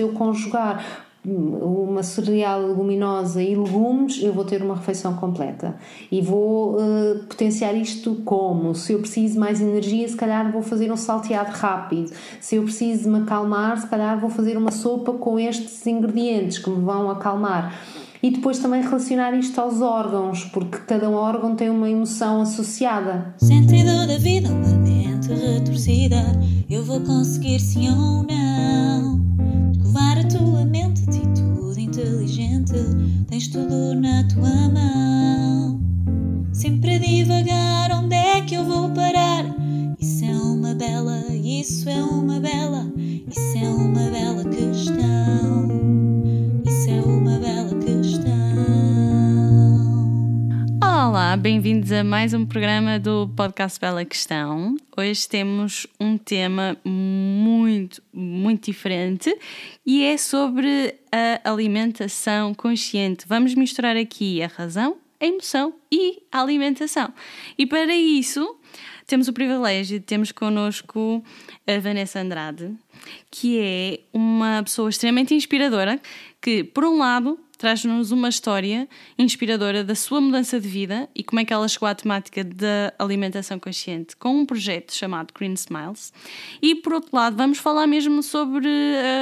se eu conjugar uma cereal leguminosa e legumes, eu vou ter uma refeição completa. E vou uh, potenciar isto como? Se eu preciso mais energia, se calhar vou fazer um salteado rápido. Se eu preciso me acalmar, se calhar vou fazer uma sopa com estes ingredientes que me vão acalmar. E depois também relacionar isto aos órgãos, porque cada órgão tem uma emoção associada. Sentido da vida, uma mente retorcida, eu vou conseguir sim ou não. Inteligente, tens tudo na tua mão. Sempre a divagar, onde é que eu vou parar? Isso é uma bela, isso é uma bela, isso é uma bela questão. Olá, bem-vindos a mais um programa do podcast Bela Questão. Hoje temos um tema muito, muito diferente e é sobre a alimentação consciente. Vamos misturar aqui a razão, a emoção e a alimentação. E para isso, temos o privilégio de termos connosco a Vanessa Andrade, que é uma pessoa extremamente inspiradora, que, por um lado, traz-nos uma história inspiradora da sua mudança de vida e como é que ela chegou à temática da alimentação consciente com um projeto chamado Green Smiles. E por outro lado, vamos falar mesmo sobre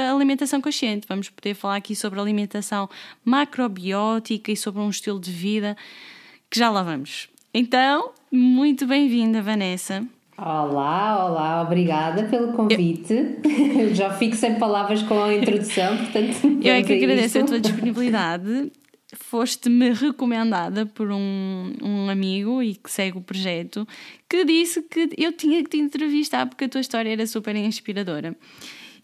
a alimentação consciente. Vamos poder falar aqui sobre alimentação macrobiótica e sobre um estilo de vida que já lá vamos. Então, muito bem-vinda, Vanessa. Olá, olá, obrigada pelo convite. Eu... Já fico sem palavras com a introdução, portanto. Eu é que agradeço isso. a tua disponibilidade. Foste-me recomendada por um, um amigo e que segue o projeto que disse que eu tinha que te entrevistar porque a tua história era super inspiradora.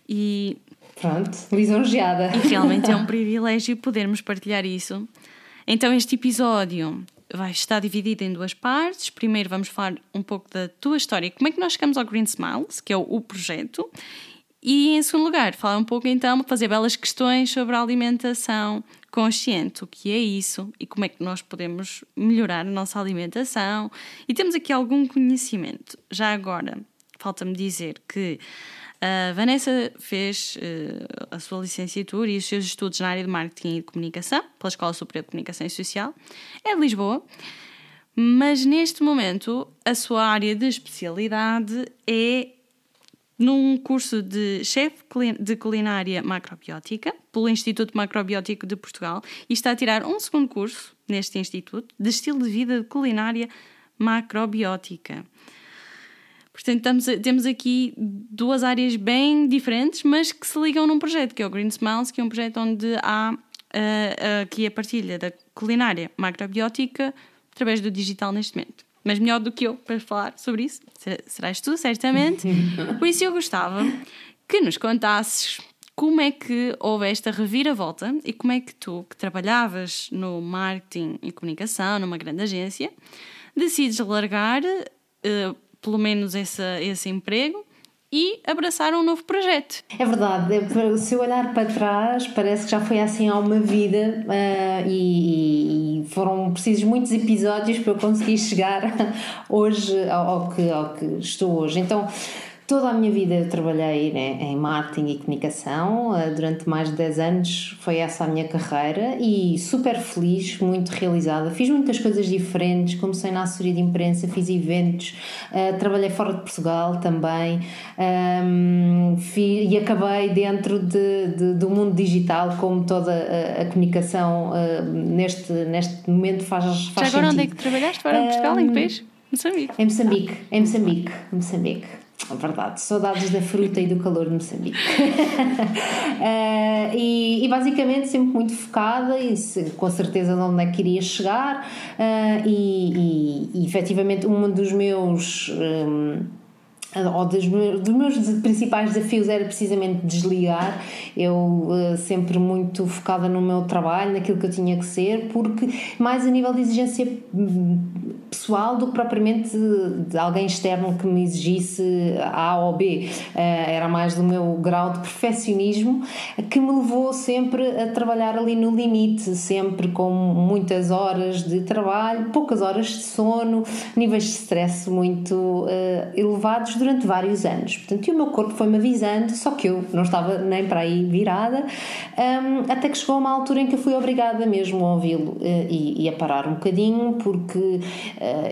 E. Pronto, lisonjeada. E realmente é um privilégio podermos partilhar isso. Então, este episódio vai estar dividida em duas partes. Primeiro vamos falar um pouco da tua história, como é que nós chegamos ao Green Smiles, que é o, o projeto. E em segundo lugar, falar um pouco então, fazer belas questões sobre a alimentação consciente, o que é isso e como é que nós podemos melhorar a nossa alimentação. E temos aqui algum conhecimento. Já agora, falta-me dizer que a Vanessa fez uh, a sua licenciatura e os seus estudos na área de marketing e de comunicação pela Escola Superior de Comunicação e Social, é de Lisboa, mas neste momento a sua área de especialidade é num curso de chefe de culinária macrobiótica pelo Instituto Macrobiótico de Portugal e está a tirar um segundo curso neste instituto de estilo de vida de culinária macrobiótica. Portanto, estamos, temos aqui duas áreas bem diferentes, mas que se ligam num projeto, que é o Green Smiles, que é um projeto onde há uh, aqui a partilha da culinária macrobiótica através do digital neste momento. Mas melhor do que eu para falar sobre isso, serás tu, certamente. Por isso eu gostava que nos contasses como é que houve esta reviravolta e como é que tu, que trabalhavas no marketing e comunicação, numa grande agência, decides largar uh, pelo menos esse, esse emprego e abraçar um novo projeto. É verdade, se eu olhar para trás, parece que já foi assim há uma vida uh, e, e, foram precisos muitos episódios para eu conseguir chegar hoje ao, ao, que, ao que estou hoje. Então, Toda a minha vida eu trabalhei né, em marketing e comunicação, eh, durante mais de 10 anos foi essa a minha carreira e super feliz, muito realizada. Fiz muitas coisas diferentes, comecei na assessoria de imprensa, fiz eventos, uh, trabalhei fora de Portugal também um, fiz, e acabei dentro de, de, do mundo digital, como toda a, a comunicação uh, neste, neste momento faz, faz Já agora sentido. onde é que trabalhaste? Fora de Portugal? Um, em que país? Moçambique. Em Moçambique, em Moçambique, Moçambique. É verdade, saudades da fruta e do calor de Moçambique. uh, e, e, basicamente sempre muito focada e se, com certeza de onde é que queria chegar. Uh, e, e, e efetivamente um dos meus um, ou dos meus, dos meus principais desafios era precisamente desligar, eu sempre muito focada no meu trabalho, naquilo que eu tinha que ser, porque mais a nível de exigência pessoal do que propriamente de alguém externo que me exigisse A ou B. Era mais do meu grau de perfeccionismo que me levou sempre a trabalhar ali no limite, sempre com muitas horas de trabalho, poucas horas de sono, níveis de stress muito uh, elevados durante vários anos. Portanto, e o meu corpo foi-me avisando, só que eu não estava nem para aí virada, um, até que chegou uma altura em que eu fui obrigada mesmo a ouvi-lo uh, e, a parar um bocadinho, porque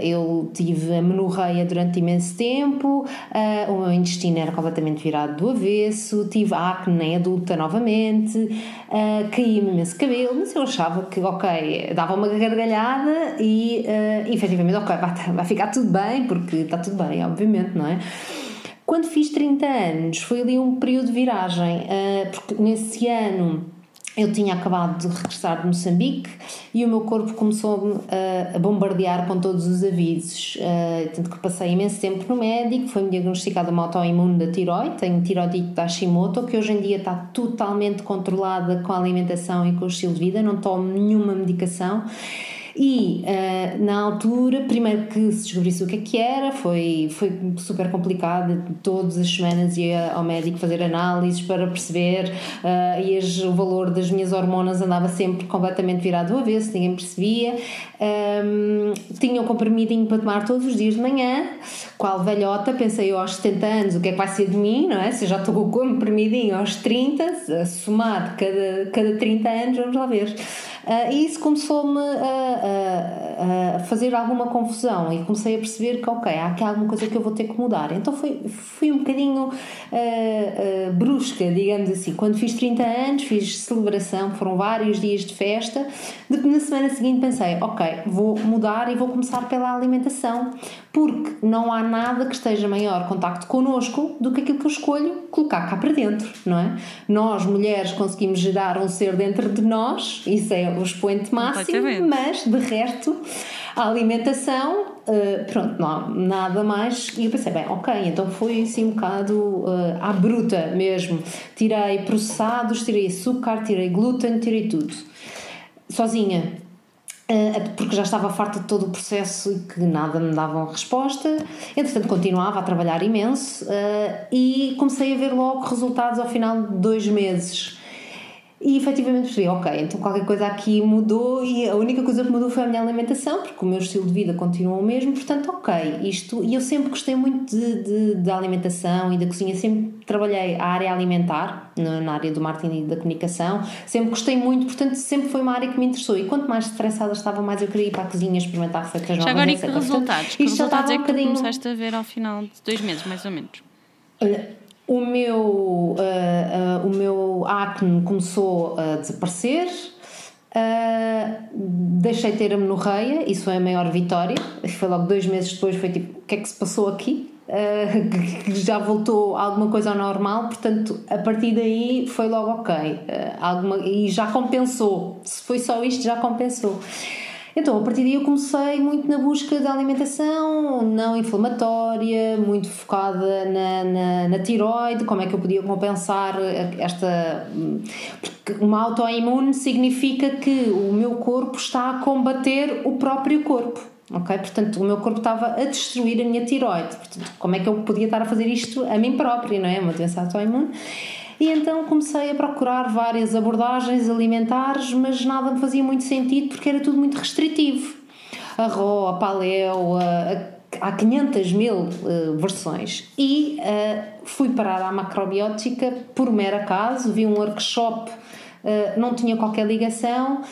eu tive a menorreia durante imenso tempo, o meu intestino era completamente virado do avesso, tive acne adulta novamente, uh, caí-me imenso cabelo, mas eu achava que, ok, dava uma gargalhada e efetivamente, ok, vai, vai ficar tudo bem, porque está tudo bem, obviamente, não é? Quando fiz 30 anos, foi ali um período de viragem, porque nesse ano eu tinha acabado de regressar de Moçambique e o meu corpo começou a, a bombardear com todos os avisos. Uh, tanto que passei imenso tempo no médico, foi-me diagnosticada uma autoimune da tiroide, tenho tiroidite da Hashimoto, que hoje em dia está totalmente controlada com a alimentação e com o estilo de vida, não tomo nenhuma medicação. E uh, na altura, primeiro que se descobrisse o que é que era, foi, foi super complicado. Todas as semanas ia ao médico fazer análises para perceber, uh, e as, o valor das minhas hormonas andava sempre completamente virado do avesso, ninguém percebia. Um, tinha um comprimidinho para tomar todos os dias de manhã, qual velhota, pensei eu aos 70 anos, o que é que vai ser de mim, não é? Se eu já estou com o comprimidinho aos 30, a somar cada, cada 30 anos, vamos lá ver. Uh, e isso começou-me a, a, a, fazer alguma confusão e comecei a perceber que, ok, há aqui alguma coisa que eu vou ter que mudar. Então foi, fui um bocadinho uh, uh, brusca, digamos assim. Quando fiz 30 anos, fiz celebração, foram vários dias de festa. De, na semana seguinte pensei, ok, vou mudar e vou começar pela alimentação, porque não há nada que esteja maior contacto connosco do que aquilo que eu escolho colocar cá para dentro, não é? Nós, mulheres, conseguimos gerar um ser dentro de nós, isso é o expoente máximo, mas de resto, a alimentação, uh, pronto, não nada mais. E eu pensei, bem, ok, então foi assim um bocado uh, à bruta mesmo. Tirei processados, tirei açúcar, tirei glúten, tirei tudo. Sozinha, uh, porque já estava farta de todo o processo e que nada me davam resposta. Entretanto, continuava a trabalhar imenso e comecei a ver logo resultados ao final de dois meses. E efetivamente percebi, ok, então qualquer coisa aqui mudou e a única coisa que mudou foi a minha alimentação, porque o meu estilo de vida continua o mesmo, portanto, ok, isto. E eu sempre gostei muito de, de, de alimentação e da cozinha, sempre trabalhei a área alimentar, na área do marketing e da comunicação, sempre gostei muito, portanto, sempre foi uma área que me interessou. E quanto mais estressada estava, mais eu queria ir para a cozinha experimentar receitas novas. Já agora, e que resultados? Portanto, que resultados é que um bocadinho... começaste a ver ao final de dois meses, mais ou menos? Olha, o meu, uh, uh, o meu acne começou a desaparecer, uh, deixei de ter a menorreia, isso foi a maior vitória. Foi logo dois meses depois, foi tipo, o que é que se passou aqui? Uh, já voltou alguma coisa ao normal, portanto, a partir daí foi logo ok. Alguma, e já compensou. Se foi só isto, já compensou. Então, a partir daí eu comecei muito na busca da alimentação não inflamatória, muito focada na, na, na tiroide, como é que eu podia compensar esta. Porque uma autoimune significa que o meu corpo está a combater o próprio corpo. Ok? Portanto, o meu corpo estava a destruir a minha tiroide. Portanto, como é que eu podia estar a fazer isto a mim própria, não é? Uma doença autoimune. E então comecei a procurar várias abordagens alimentares, mas nada me fazia muito sentido porque era tudo muito restritivo. A raw, a paleo, a, a, há 500 mil uh, versões. E uh, fui parar à macrobiótica por mero acaso, vi um workshop, uh, não tinha qualquer ligação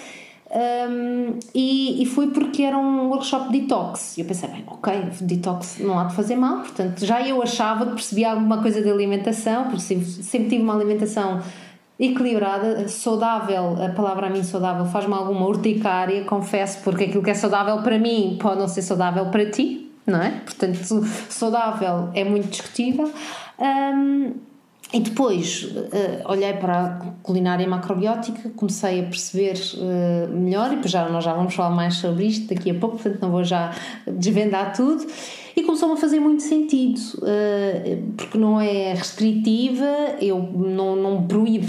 um, e, e fui porque era um workshop de detox. E eu pensei, bem, ok, detox não há de fazer mal, portanto já eu achava que percebia alguma coisa de alimentação, porque sempre, sempre tive uma alimentação equilibrada, saudável, a palavra a mim saudável faz-me alguma urticária, confesso, porque aquilo que é saudável para mim pode não ser saudável para ti, não é? Portanto, saudável é muito discutível. Um, e depois uh, olhei para a culinária macrobiótica, comecei a perceber uh, melhor, e já, nós já vamos falar mais sobre isto daqui a pouco, portanto não vou já desvendar tudo. E começou-me a fazer muito sentido, uh, porque não é restritiva, eu não, não proíbo,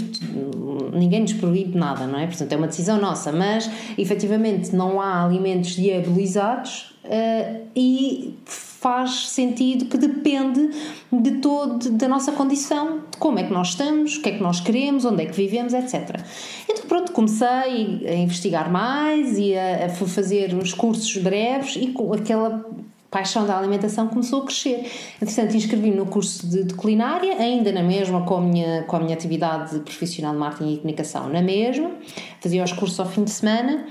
ninguém nos proíbe nada, não é? Portanto é uma decisão nossa, mas efetivamente não há alimentos diabolizados e faz sentido que depende de todo da nossa condição, de como é que nós estamos, o que é que nós queremos, onde é que vivemos, etc. Então pronto, comecei a investigar mais e a, a fazer uns cursos breves e com aquela paixão da alimentação começou a crescer. Entretanto, inscrevi-me no curso de, de, culinária, ainda na mesma, com a, minha, com a minha atividade profissional de marketing e comunicação na mesma, fazia os cursos ao fim de semana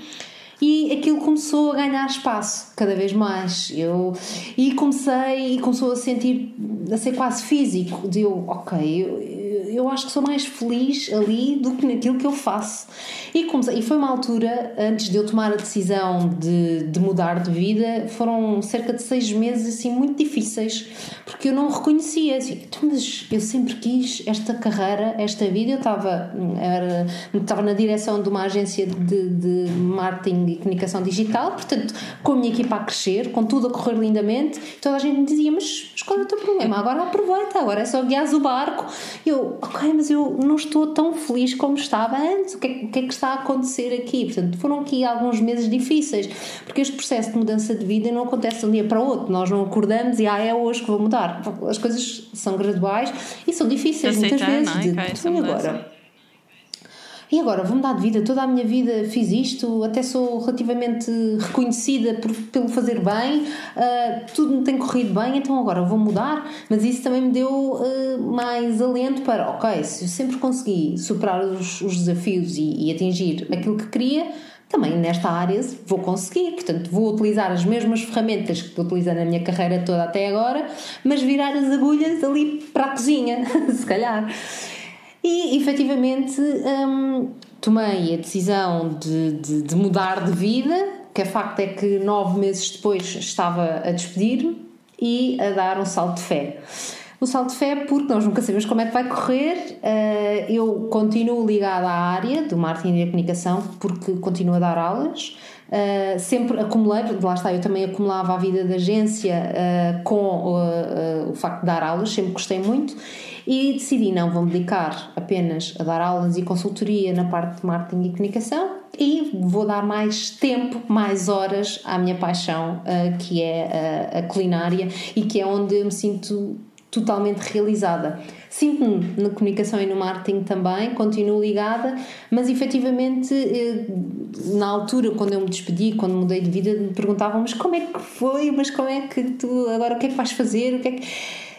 e aquilo começou a ganhar espaço cada vez mais. Eu, e comecei e começou a sentir, a ser quase físico, de eu, ok, eu, eu acho que sou mais feliz ali do que naquilo que eu faço. E, comecei, e foi uma altura, antes de eu tomar a decisão de, de mudar de vida, foram cerca de seis meses assim muito difíceis, porque eu não reconhecia. Assim, mas eu sempre quis esta carreira, esta vida. Eu estava, era, estava na direção de uma agência de, de marketing e comunicação digital, portanto, com a minha equipa a crescer, com tudo a correr lindamente, toda a gente me dizia: Mas, é o teu problema? Agora aproveita, agora é só guiar o barco. Eu, ok, mas eu não estou tão feliz como estava antes, o que, é, o que é que está a acontecer aqui? Portanto, foram aqui alguns meses difíceis, porque este processo de mudança de vida não acontece de um dia para o outro, nós não acordamos e ah, é hoje que vou mudar. As coisas são graduais e são difíceis Aceitar, muitas vezes. Não é? de, então, agora? E agora vou mudar de vida, toda a minha vida fiz isto, até sou relativamente reconhecida por, pelo fazer bem, uh, tudo me tem corrido bem, então agora vou mudar. Mas isso também me deu uh, mais alento para, ok, se eu sempre consegui superar os, os desafios e, e atingir aquilo que queria, também nesta área vou conseguir. Portanto, vou utilizar as mesmas ferramentas que utilizei na minha carreira toda até agora, mas virar as agulhas ali para a cozinha, se calhar. E efetivamente hum, tomei a decisão de, de, de, mudar de vida, que a facto é que nove meses depois estava a despedir-me e a dar um salto de fé. O salto de fé, porque nós nunca sabemos como é que vai correr. Uh, eu continuo ligada à área do marketing e da comunicação, porque continuo a dar aulas. Uh, sempre acumulei, lá está, eu também acumulava a vida da agência uh, com o facto de dar aulas, sempre gostei muito e decidi não, vou-me dedicar apenas a dar aulas e consultoria na parte de marketing e comunicação e vou dar mais tempo, mais horas à minha paixão, uh, que é a, a culinária e que é onde eu me sinto totalmente realizada. Sinto-me na comunicação e no marketing também, continuo ligada, mas efetivamente eh, na altura, quando eu me despedi, quando mudei de vida, me perguntavam: mas como é que foi? Mas como é que tu agora o que é que vais fazer? O que é que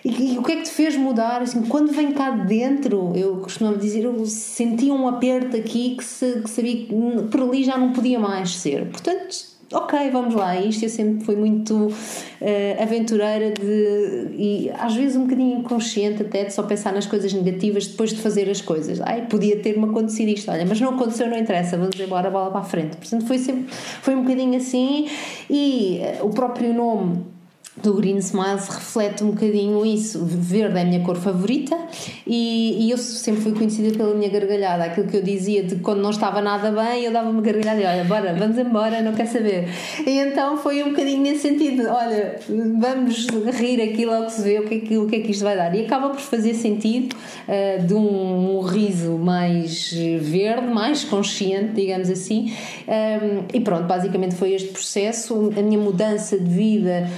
e, e, o que é que te fez mudar? Assim, quando vem cá dentro, eu costumava dizer, eu sentia um aperto aqui que, se, que sabia que por ali já não podia mais ser. Portanto, ok, vamos lá. Isto eu sempre fui muito uh, aventureira de, e às vezes um bocadinho inconsciente até de só pensar nas coisas negativas depois de fazer as coisas. Ai, podia ter-me acontecido isto, olha, mas não aconteceu, não interessa, vamos embora, bola para a frente. Portanto, foi sempre foi um bocadinho assim e uh, o próprio nome do Green Smiles reflete um bocadinho isso. Verde é a minha cor favorita e, e, eu sempre fui conhecida pela minha gargalhada. Aquilo que eu dizia de quando não estava nada bem, eu dava uma gargalhada e olha, bora, vamos embora, não quer saber. E então foi um bocadinho nesse sentido: olha, vamos rir aqui logo se vê o que é que, o que, é que isto vai dar. E acaba por fazer sentido uh, de um, um, riso mais verde, mais consciente, digamos assim. Um, e pronto, basicamente foi este processo. A minha mudança de vida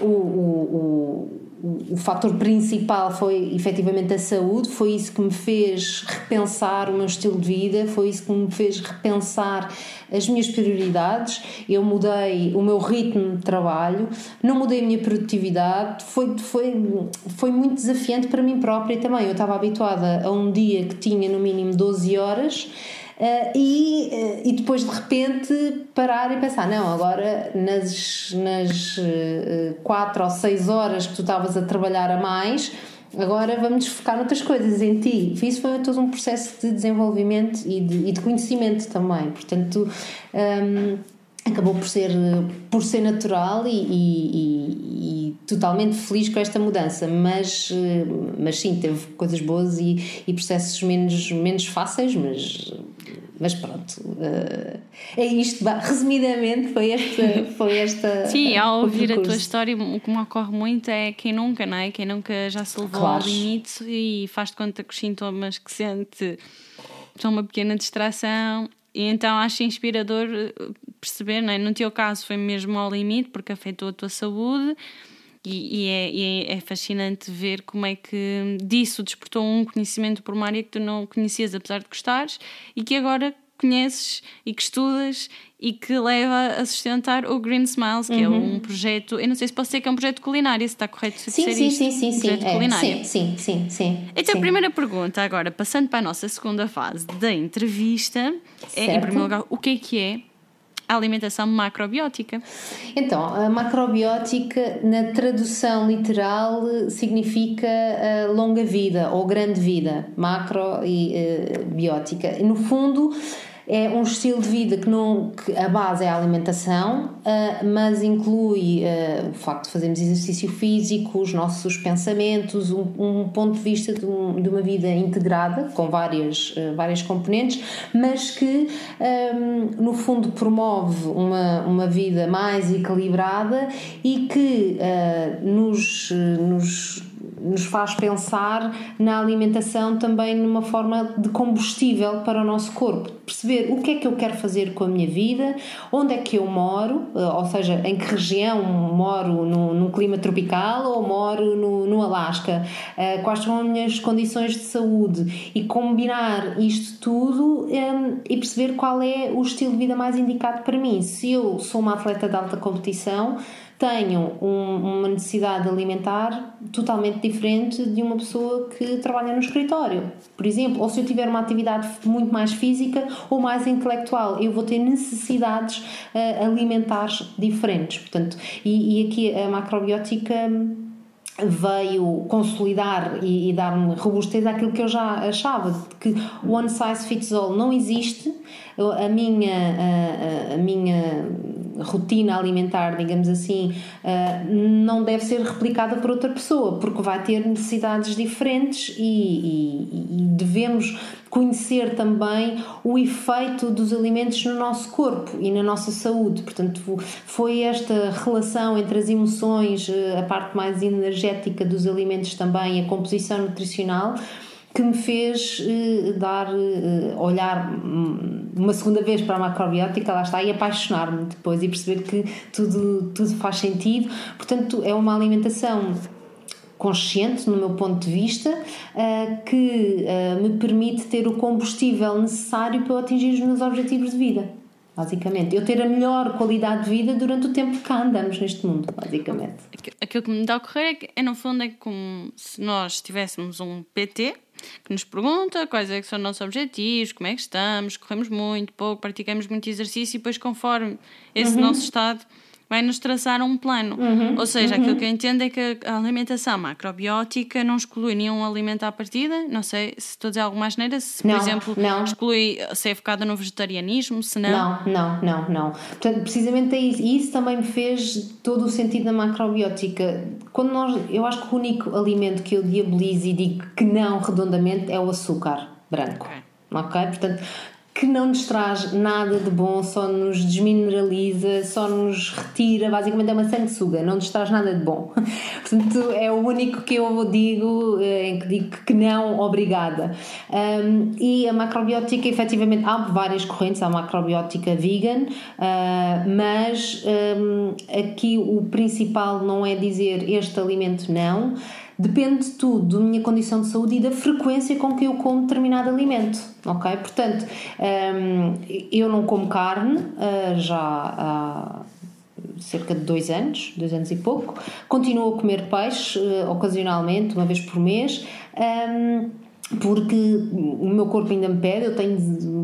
o, o, o, o fator principal foi efetivamente a saúde, foi isso que me fez repensar o meu estilo de vida, foi isso que me fez repensar as minhas prioridades. Eu mudei o meu ritmo de trabalho, não mudei a minha produtividade, foi, foi, foi muito desafiante para mim própria também. Eu estava habituada a um dia que tinha no mínimo 12 horas e, uh, e depois de repente parar e pensar: não, agora nas, nas uh, quatro ou seis horas que tu estavas a trabalhar a mais, agora vamos focar noutras coisas, em ti. Isso foi todo um processo de desenvolvimento e de, e de conhecimento também. Portanto, um, ehm, acabou por ser, por ser natural e, e, e, totalmente feliz com esta mudança, mas, mas sim, teve coisas boas e processos menos, menos fáceis, mas mas pronto, uh, é isto. Resumidamente, foi esta. Foi esta Sim, ao ouvir a tua história, o que me ocorre muito é quem nunca, não é? Quem nunca já se levou claro. ao limite e faz de conta com os sintomas que sente são uma pequena distração E então acho inspirador eh, perceber, não é? no teu caso foi mesmo ao limite porque afetou a tua saúde e, e, é, e, é, fascinante ver como é que disso despertou um conhecimento por uma área que tu não conhecias apesar de gostares e que agora conheces e que estudas e que leva a sustentar o Green Smiles, que uhum. é um projeto, eu não sei se posso dizer que é um projeto culinário, se está correto sim, sim, sim, sim, sim, projeto é, culinário. Sim, sim, sim, sim. Então, sim. a primeira pergunta agora, passando para a nossa segunda fase da entrevista, certo. é, em primeiro lugar, o que é que é a alimentação macrobiótica? Então, a macrobiótica, na tradução literal, significa uh, longa vida ou grande vida, macro e uh, biótica. No fundo, é um estilo de vida que, não, que a base é a alimentação, uh, mas inclui uh, o facto de fazermos exercício físico, os nossos pensamentos, um, um ponto de vista de, um, de, uma vida integrada, com várias, uh, várias componentes, mas que um, no fundo promove uma, uma vida mais equilibrada e que nos, nos nos faz pensar na alimentação também numa forma de combustível para o nosso corpo. Perceber o que é que eu quero fazer com a minha vida, onde é que eu moro, eh, ou seja, em que região moro no, num clima tropical ou moro no, no Alasca, eh, quais são as minhas condições de saúde e combinar isto tudo ehm, e perceber qual é o estilo de vida mais indicado para mim. Se eu sou uma atleta de alta competição, tenham um, uma necessidade alimentar totalmente diferente de uma pessoa que trabalha no escritório, por exemplo, ou se eu tiver uma atividade muito mais física ou mais intelectual, eu vou ter necessidades uh, alimentares diferentes, portanto, e, e aqui a macrobiótica veio consolidar e, e dar-me robustez àquilo que eu já achava, que one size fits all não existe, a minha, a, a minha rotina alimentar, digamos assim, uh, não deve ser replicada por outra pessoa, porque vai ter necessidades diferentes e, e, e devemos conhecer também o efeito dos alimentos no nosso corpo e na nossa saúde. Portanto, foi esta relação entre as emoções, eh, a parte mais energética dos alimentos também, a composição nutricional que me fez uh, dar, uh, olhar hum, uma segunda vez para a macrobiótica, lá está, e apaixonar-me depois e perceber que tudo, tudo faz sentido. Portanto, é uma alimentação consciente, no meu ponto de vista, uh, que me permite ter o combustível necessário para eu atingir os meus objetivos de vida. Basicamente, eu ter a melhor qualidade de vida durante o tempo que cá andamos neste mundo, basicamente. Aquilo que me dá a ocorrer é que, é, no fundo, é como se nós tivéssemos um PT que nos pergunta quais é que são os nossos objetivos, como é que estamos, corremos muito, pouco, praticamos muito exercício e depois conforme esse uhum. nosso estado vai-nos traçar um plano. Uhum, Ou seja, uhum. aquilo que eu entendo é que a alimentação macrobiótica não exclui nenhum alimento à partida. Não sei se estou a dizer algo mais neira, se, não, por exemplo, não. exclui ser é focada no vegetarianismo, se não. Não, não, não, não. Portanto, precisamente é isso. E isso também me fez todo o sentido da macrobiótica. Quando nós, eu acho que o único alimento que eu diabolizo e digo que não redondamente é o açúcar branco. Okay. Ok? Portanto, que não nos traz nada de bom, só nos desmineraliza, só nos retira, basicamente é uma sanguessuga, não nos traz nada de bom. Portanto, é o único que eu digo, eh, em que digo que não, obrigada. Um, e a macrobiótica, efetivamente, há várias correntes, há a macrobiótica vegan, uh, mas um, aqui o principal não é dizer este alimento não, depende de tudo, da minha condição de saúde e da frequência com que eu como determinado alimento, ok? Portanto, um, eu não como carne uh, já há cerca de dois anos, dois anos e pouco, continuo a comer peixe uh, ocasionalmente, uma vez por mês. Um, porque o meu corpo ainda me pede, eu tenho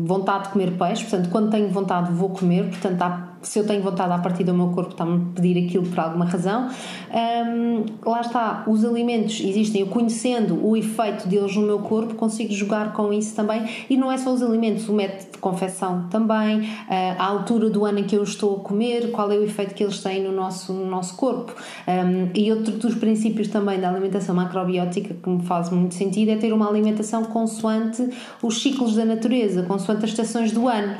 vontade de comer peixe, portanto, quando tenho vontade vou comer, portanto, há se eu tenho vontade a partir do meu corpo está-me a pedir aquilo por alguma razão. Um, lá está, os alimentos existem, eu conhecendo o efeito deles no meu corpo, consigo jogar com isso também. E não é só os alimentos, o método de confecção também, a altura do ano em que eu estou a comer, qual é o efeito que eles têm no nosso, no nosso corpo. Um, e outro dos princípios também da alimentação macrobiótica que me faz muito sentido é ter uma alimentação consoante os ciclos da natureza, consoante as estações do ano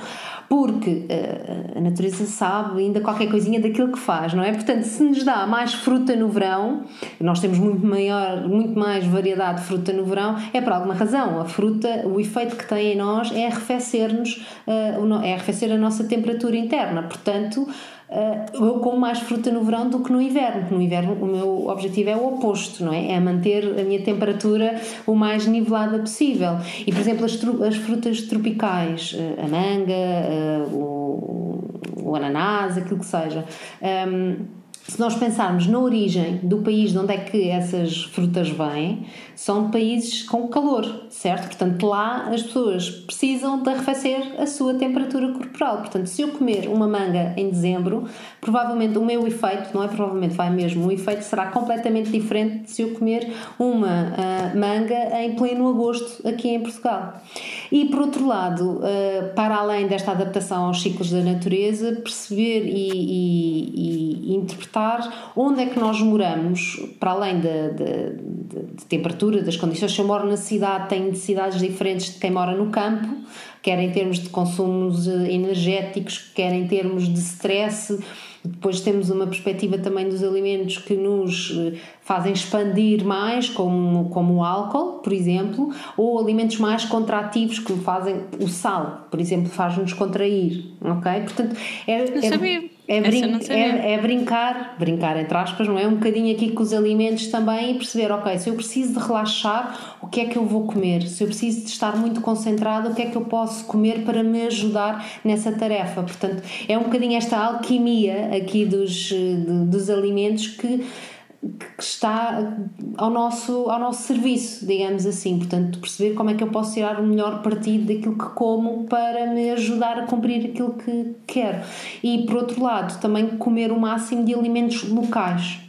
porque uh, a natureza sabe ainda qualquer coisinha daquilo que faz, não é? Portanto, se nos dá mais fruta no verão, nós temos muito maior, muito mais variedade de fruta no verão, é por alguma razão. A fruta, o efeito que tem em nós é arrefecer-nos, uh, é arrefecer a nossa temperatura interna. Portanto, uh, eu como mais fruta no verão do que no inverno. No inverno o meu objetivo é o oposto, não é? É manter a minha temperatura o mais nivelada possível. E, por exemplo, as, as frutas tropicais, uh, a manga, uh, o, o, ananás, aquilo que seja. Um, se nós pensarmos na origem do país de onde é que essas frutas vêm, são países com calor, certo? Portanto, lá as pessoas precisam de arrefecer a sua temperatura corporal. Portanto, se eu comer uma manga em dezembro, provavelmente o meu efeito, não é provavelmente, vai mesmo, o efeito será completamente diferente de se eu comer uma uh, manga em pleno agosto aqui em Portugal. E por outro lado, uh, para além desta adaptação aos ciclos da natureza, perceber e, e, e interpretar onde é que nós moramos, para além de, de, de, de temperatura, das condições. Se eu moro na cidade, tenho necessidades diferentes de quem mora no campo, quer em termos de consumos eh, energéticos, quer em termos de stress. Depois temos uma perspectiva também dos alimentos que nos eh, fazem expandir mais, como, como o álcool, por exemplo, ou alimentos mais contrativos, como fazem o sal, por exemplo, faz-nos contrair, ok? Portanto, é, é, é, brin é, é, brincar, brincar entre aspas, não é? Um bocadinho aqui com os alimentos também e perceber, ok, se eu preciso de relaxar, o que é que eu vou comer? Se eu preciso de estar muito concentrado, o que é que eu posso comer para me ajudar nessa tarefa? Portanto, é um bocadinho esta alquimia aqui dos, dos alimentos que que está ao nosso, ao nosso serviço, digamos assim. Portanto, perceber como é que eu posso tirar o melhor partido daquilo que como para me ajudar a cumprir aquilo que quero. E, por outro lado, também comer o máximo de alimentos locais.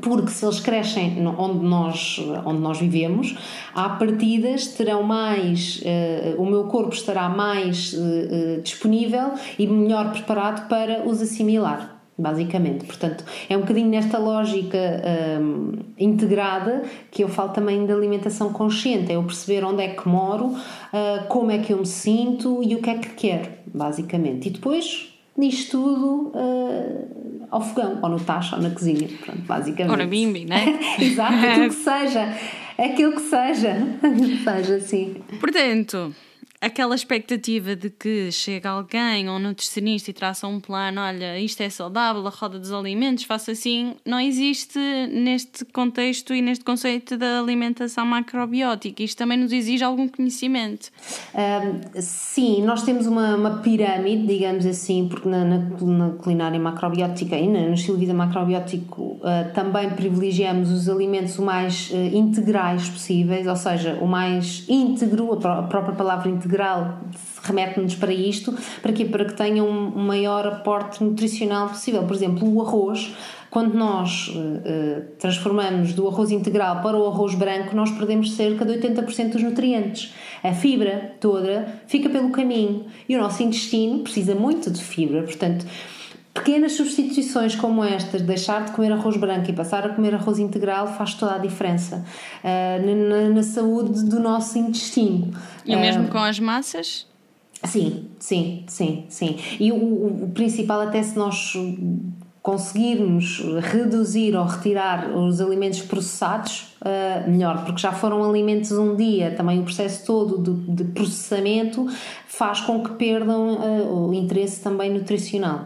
Porque se eles crescem onde nós, onde nós vivemos, há partidas terão mais, uh, o meu corpo estará mais uh, disponível e melhor preparado para os assimilar basicamente. Portanto, é um bocadinho nesta lógica um, integrada que eu falo também da alimentação consciente, é eu perceber onde é que moro, uh, como é que eu me sinto e o que é que quero, basicamente. E depois nisto tudo uh, ao fogão, ou no tacho, ou na cozinha, pronto, basicamente. Ou na bimbi, não é? Exato, aquilo que seja, aquilo que seja, seja assim. Portanto, aquela expectativa de que chega alguém ou um nutricionista e traça um plano, olha, isto é saudável, a roda dos alimentos, faça assim, não existe neste contexto e neste conceito da alimentação macrobiótica. Isto também nos exige algum conhecimento. Um, sim, nós temos uma, uma, pirâmide, digamos assim, porque na, na, na culinária macrobiótica e no estilo de vida macrobiótico uh, também privilegiamos os alimentos o mais uh, integrais possíveis, ou seja, o mais íntegro, a própria palavra integral integral remete-nos para isto, para quê? Para que tenha um maior aporte nutricional possível. Por exemplo, o arroz, quando nós uh, transformamos do arroz integral para o arroz branco, nós perdemos cerca de 80% dos nutrientes. A fibra toda fica pelo caminho e o nosso intestino precisa muito de fibra, portanto Pequenas substituições como estas, deixar de comer arroz branco e passar a comer arroz integral, faz toda a diferença uh, na, na, saúde do nosso intestino. E o mesmo uh, com as massas? Sim, sim, sim, sim. E o, o, o principal, até se nós conseguirmos reduzir ou retirar os alimentos processados, uh, melhor, porque já foram alimentos um dia, também o processo todo de, de processamento faz com que perdam uh, o interesse também nutricional.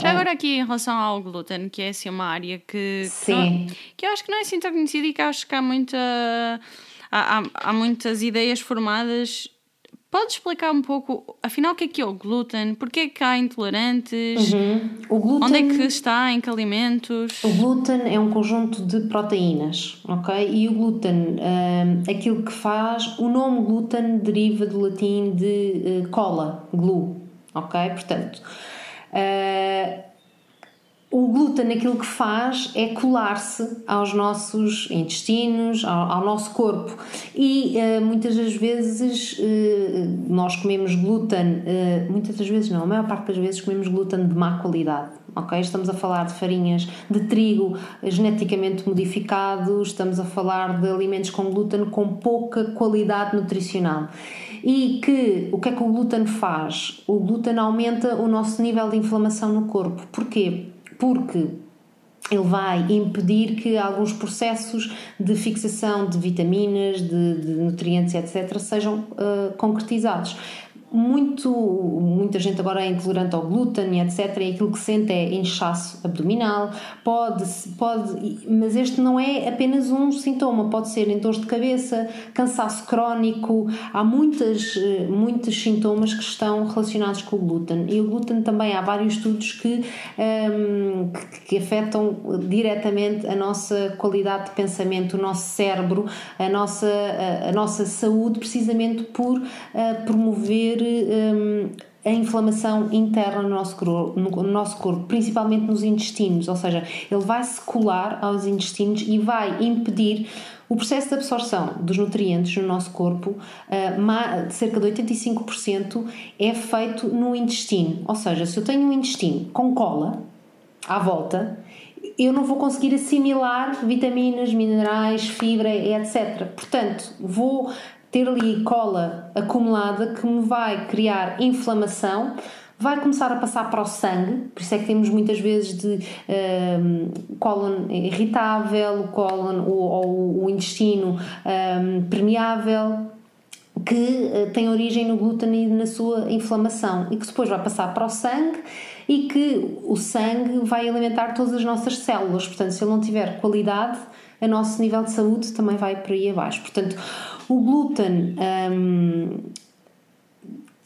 Já agora aqui em relação ao glúten, que é assim uma área que. Que, que eu acho que não é assim tão conhecida e que acho que há muita há, há, há muitas ideias formadas Pode explicar um pouco, afinal, o que é que é o glúten? Porquê é que há intolerantes? Uhum. O glúten, Onde é que está? Em que alimentos? O glúten é um conjunto de proteínas, ok? E o glúten, uh, aquilo que faz, o nome glúten deriva do latim de uh, cola, glue, ok? Portanto, Uh, o glúten aquilo que faz é colar-se aos nossos intestinos, ao, ao nosso corpo. E uh, muitas das vezes uh, nós comemos glúten, uh, muitas das vezes não, a maior parte das vezes comemos glúten de má qualidade. Okay? Estamos a falar de farinhas de trigo geneticamente modificados, estamos a falar de alimentos com glúten com pouca qualidade nutricional. E que o que é que o glúten faz? O glúten aumenta o nosso nível de inflamação no corpo. Porquê? Porque ele vai impedir que alguns processos de fixação de vitaminas, de, de nutrientes, etc., sejam uh, concretizados muito, muita gente agora é intolerante ao glúten etc. E aquilo que sente é inchaço abdominal, pode, pode, mas este não é apenas um sintoma, pode ser em dores de cabeça, cansaço crónico, há muitas, muitos sintomas que estão relacionados com o glúten. E o glúten também há vários estudos que, um, que, que afetam diretamente a nossa qualidade de pensamento, o nosso cérebro, a nossa, a, a nossa saúde, precisamente por uh, promover um, a inflamação interna no nosso, corpo, no nosso corpo, principalmente nos intestinos, ou seja, ele vai se colar aos intestinos e vai impedir o processo de absorção dos nutrientes no nosso corpo, uh, cerca de 85%, é feito no intestino. Ou seja, se eu tenho um intestino com cola à volta, eu não vou conseguir assimilar vitaminas, minerais, fibra, etc. Portanto, vou ter ali cola acumulada que me vai criar inflamação, vai começar a passar para o sangue, por isso é que temos muitas vezes de um, ehm, cólon irritável, o cólon ou, ou o intestino um, ehm, permeável, que uh, tem origem no glúten e na sua inflamação e que depois vai passar para o sangue e que o sangue vai alimentar todas as nossas células. Portanto, se ele não tiver qualidade, o nosso nível de saúde também vai por aí abaixo. Portanto, o glúten um,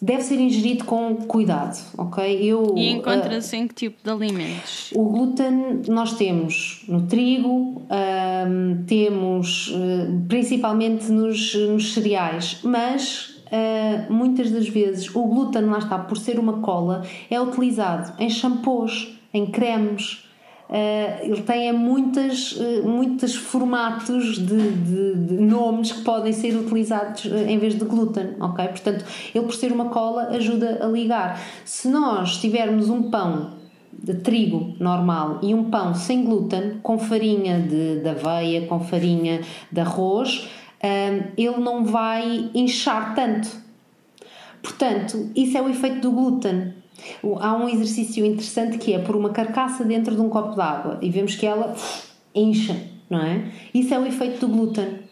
deve ser ingerido com cuidado, ok? Eu, e encontra-se uh, em que tipo de alimentos? O glúten nós temos no trigo, um, temos uh, principalmente nos, nos cereais, mas Uh, muitas das vezes o glúten, lá está, por ser uma cola, é utilizado em shampoos, em cremes, Uh, ele tem muitas, uh, muitos formatos de, de, de, nomes que podem ser utilizados uh, em vez de glúten, ok? Portanto, ele por ser uma cola ajuda a ligar. Se nós tivermos um pão de trigo normal e um pão sem glúten, com farinha de, de aveia, com farinha de arroz, ele não vai inchar tanto. Portanto, isso é o efeito do glúten Há um exercício interessante que é pôr uma carcaça dentro de um copo de água e vemos que ela enche, não é? Isso é o efeito do glúten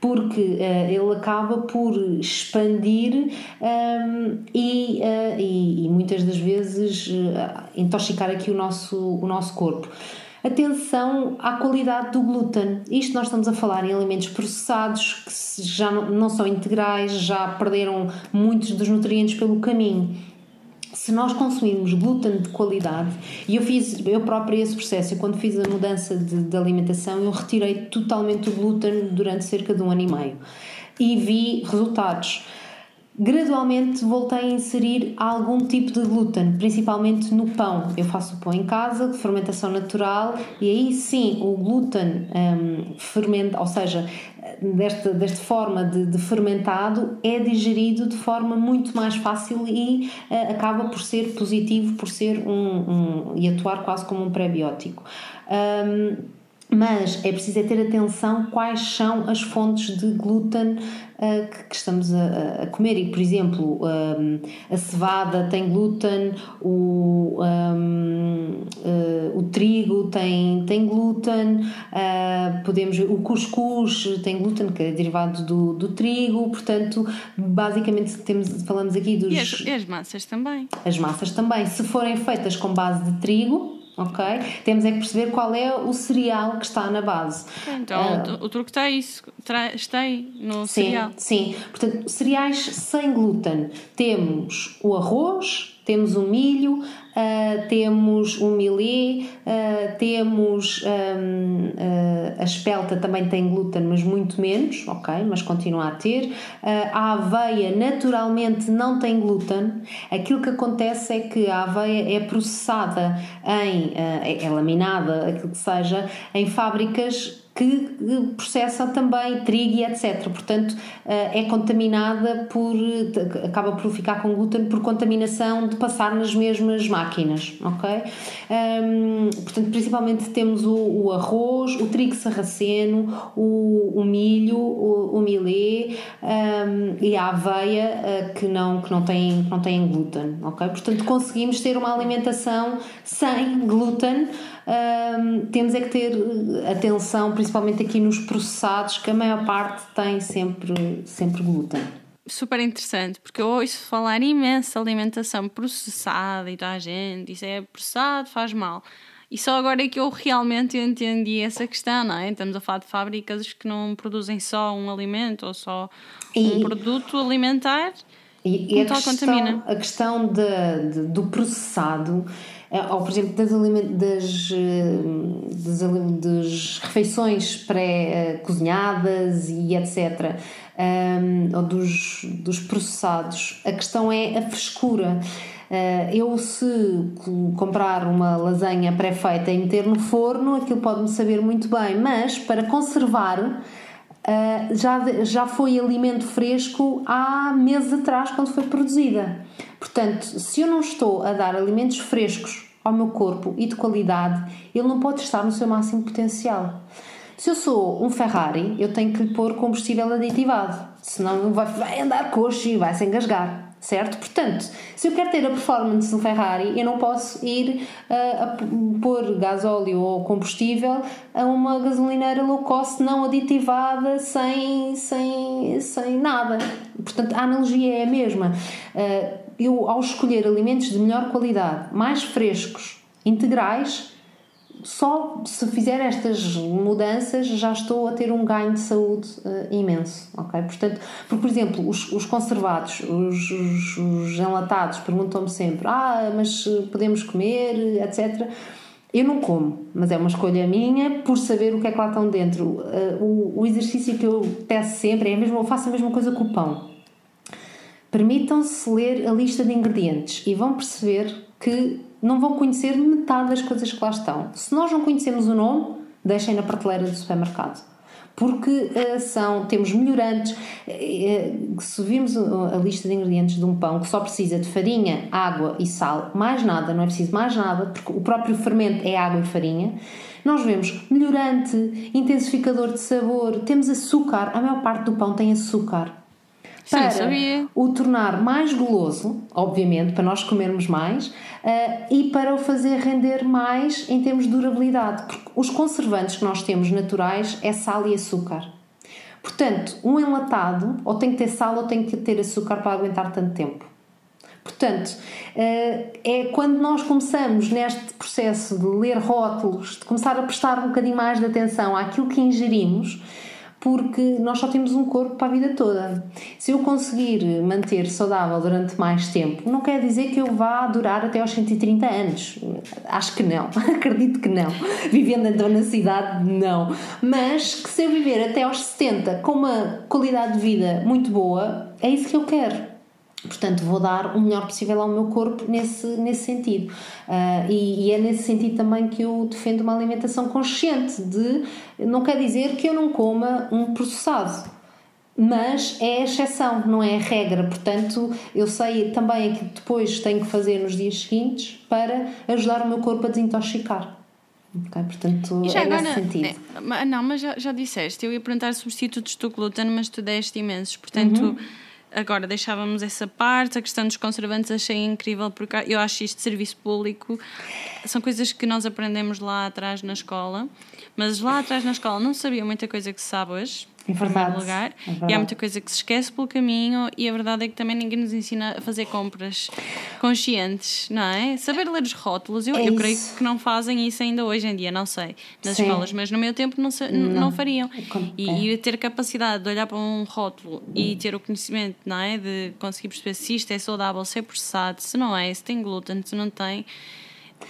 porque uh, ele acaba por expandir um, ehm, e, uh, e, e, muitas das vezes uh, intoxicar aqui o nosso, o nosso corpo. Atenção à qualidade do glúten. Isto nós estamos a falar em alimentos processados que já não, não são integrais, já perderam muitos dos nutrientes pelo caminho se nós consumirmos glúten de qualidade, e eu fiz eu própria esse processo, eu, quando fiz a mudança de, de, alimentação, eu retirei totalmente o glúten durante cerca de um ano e meio e vi resultados gradualmente voltei a inserir algum tipo de glúten, principalmente no pão. Eu faço pão em casa, de fermentação natural, e aí sim o glúten um, fermenta, ou seja, desta, desta forma de, de, fermentado é digerido de forma muito mais fácil e uh, acaba por ser positivo, por ser um, um e atuar quase como um prebiótico. Um, mas é preciso é ter atenção quais são as fontes de glúten uh, que, que, estamos a, a, comer. E, por exemplo, um, a cevada tem glúten, o, um, uh, eh, o trigo tem, tem glúten, uh, podemos, o cuscuz tem glúten, que é derivado do, do trigo, portanto, basicamente temos, falamos aqui dos. E as, e as massas também. As massas também. Se forem feitas com base de trigo, ok? Temos é que perceber qual é o cereal que está na base. Então, uh, o truque está isso, está aí no sim, cereal. Sim, portanto, cereais sem glúten. Temos o arroz, temos o milho, uh, temos o milê, uh, temos um, uh, a espelta também tem glúten, mas muito menos, ok? Mas continua a ter. a aveia naturalmente não tem glúten. Aquilo que acontece é que a aveia é processada em, é laminada, aquilo que seja, em fábricas que processa também trigo e etc. Portanto, é contaminada por. acaba por ficar com glúten por contaminação de passar nas mesmas máquinas, ok? Um, portanto, principalmente temos o, o, arroz, o trigo sarraceno, o, o milho, o, o milê um, e a aveia uh, que não, que não têm, não têm glúten, ok? Portanto, conseguimos ter uma alimentação sem glúten. Um, temos é que ter atenção, principalmente aqui nos processados, que a maior parte tem sempre, sempre glúten super interessante, porque eu ouço falar imenso alimentação processada e toda a gente, isso é processado, faz mal. E só agora é que eu realmente entendi essa questão, não é? Estamos a falar de fábricas que não produzem só um alimento ou só e, um produto alimentar e, e a, questão, contamina. a questão de, de, do processado eh, ou por exemplo das, das, eh, das, das refeições pré-cozinhadas e etc um, ou dos, dos processados. A questão é a frescura. Eu, se comprar uma lasanha pré-feita e meter no forno, aquilo pode-me saber muito bem, mas para conservar, uh, já, já foi alimento fresco há meses atrás, quando foi produzida. Portanto, se eu não estou a dar alimentos frescos ao meu corpo e de qualidade, ele não pode estar no seu máximo potencial. Se eu sou um Ferrari, eu tenho que lhe pôr combustível aditivado, senão vai, vai andar coxo e vai se engasgar, certo? Portanto, se eu quero ter a performance do Ferrari, eu não posso ir uh, a pôr gasóleo ou combustível a uma gasolineira low cost não aditivada, sem, sem, sem nada. Portanto, a analogia é a mesma. Uh, eu, ao escolher alimentos de melhor qualidade, mais frescos, integrais, só se fizer estas mudanças já estou a ter um ganho de saúde uh, imenso, ok? Portanto, porque, por exemplo, os, os conservados, os, os, os enlatados perguntam-me sempre, ah, mas podemos comer, etc. Eu não como, mas é uma escolha minha por saber o que é que lá estão dentro. Uh, o, o exercício que eu peço sempre é a mesma, eu faço a mesma coisa com o pão. Permitam-se ler a lista de ingredientes e vão perceber que não vão conhecer metade das coisas que lá estão. Se nós não conhecemos o nome, deixem na prateleira do supermercado. Porque uh, são, temos melhorantes. Uh, se virmos a lista de ingredientes de um pão que só precisa de farinha, água e sal, mais nada, não é preciso mais nada, porque o próprio fermento é água e farinha. Nós vemos melhorante, intensificador de sabor, temos açúcar, a maior parte do pão tem açúcar para Sim, o tornar mais goloso, obviamente, para nós comermos mais, uh, e para o fazer render mais em termos de durabilidade. Porque os conservantes que nós temos naturais é sal e açúcar. Portanto, um enlatado ou tem que ter sal ou tem que ter açúcar para aguentar tanto tempo. Portanto, eh, é quando nós começamos neste processo de ler rótulos, de começar a prestar um bocadinho mais de atenção àquilo que ingerimos, porque nós só temos um corpo para a vida toda. Se eu conseguir manter saudável durante mais tempo, não quer dizer que eu vá durar até aos 130 anos. Acho que não, acredito que não. Vivendo então na cidade, não. Mas que se eu viver até aos 70 com uma qualidade de vida muito boa, é isso que eu quero. Portanto, vou dar o melhor possível ao meu corpo nesse, nesse sentido. Uh, e, e, é nesse sentido também que eu defendo uma alimentação consciente de não quer dizer que eu não coma um processado. Mas é a exceção, não é a regra. Portanto, eu sei também que depois tenho que fazer nos dias seguintes para ajudar o meu corpo a desintoxicar. Okay? Portanto, é agora, nesse sentido. É, não, mas já, já disseste. Eu ia perguntar substitutos do glúten, mas tu deste imensos. Portanto. Uhum agora deixávamos essa parte, a questão dos conservantes achei incrível porque eu acho isto de serviço público, são coisas que nós aprendemos lá atrás na escola, mas lá atrás na escola não sabia muita coisa que se sabe hoje. Em primeiro lugar, é e há muita coisa que se esquece pelo caminho, e a verdade é que também ninguém nos ensina a fazer compras conscientes, não é? Saber ler os rótulos, eu, é eu creio que não fazem isso ainda hoje em dia, não sei, nas Sim. escolas, mas no meu tempo não, não. não fariam. E, é. e ter capacidade de olhar para um rótulo e ter o conhecimento, não é? De conseguir perceber se isto é saudável, se é processado, se não é, se tem glúten, se não tem